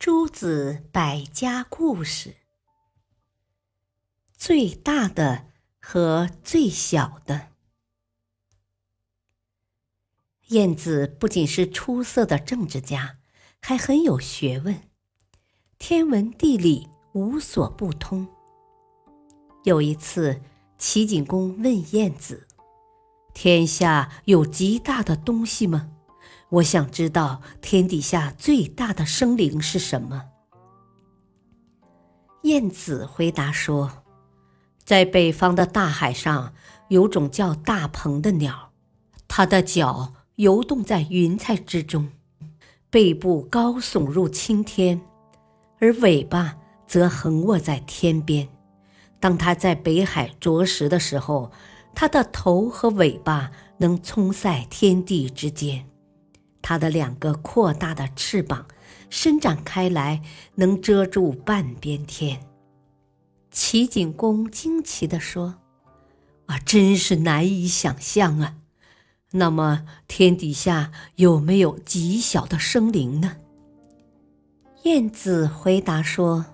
诸子百家故事：最大的和最小的。晏子不仅是出色的政治家，还很有学问，天文地理无所不通。有一次，齐景公问晏子：“天下有极大的东西吗？”我想知道天底下最大的生灵是什么。晏子回答说：“在北方的大海上，有种叫大鹏的鸟，它的脚游动在云彩之中，背部高耸入青天，而尾巴则横卧在天边。当它在北海啄食的时候，它的头和尾巴能冲塞天地之间。”它的两个扩大的翅膀伸展开来，能遮住半边天。齐景公惊奇地说：“啊，真是难以想象啊！那么天底下有没有极小的生灵呢？”晏子回答说：“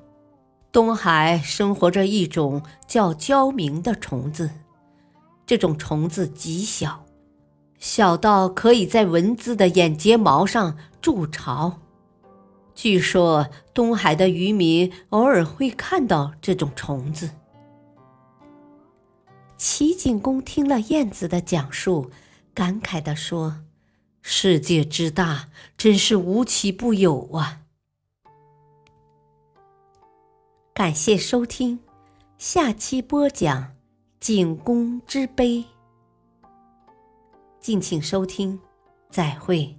东海生活着一种叫蛟明的虫子，这种虫子极小。”小到可以在蚊子的眼睫毛上筑巢。据说东海的渔民偶尔会看到这种虫子。齐景公听了晏子的讲述，感慨地说：“世界之大，真是无奇不有啊！”感谢收听，下期播讲景公之碑。敬请收听，再会。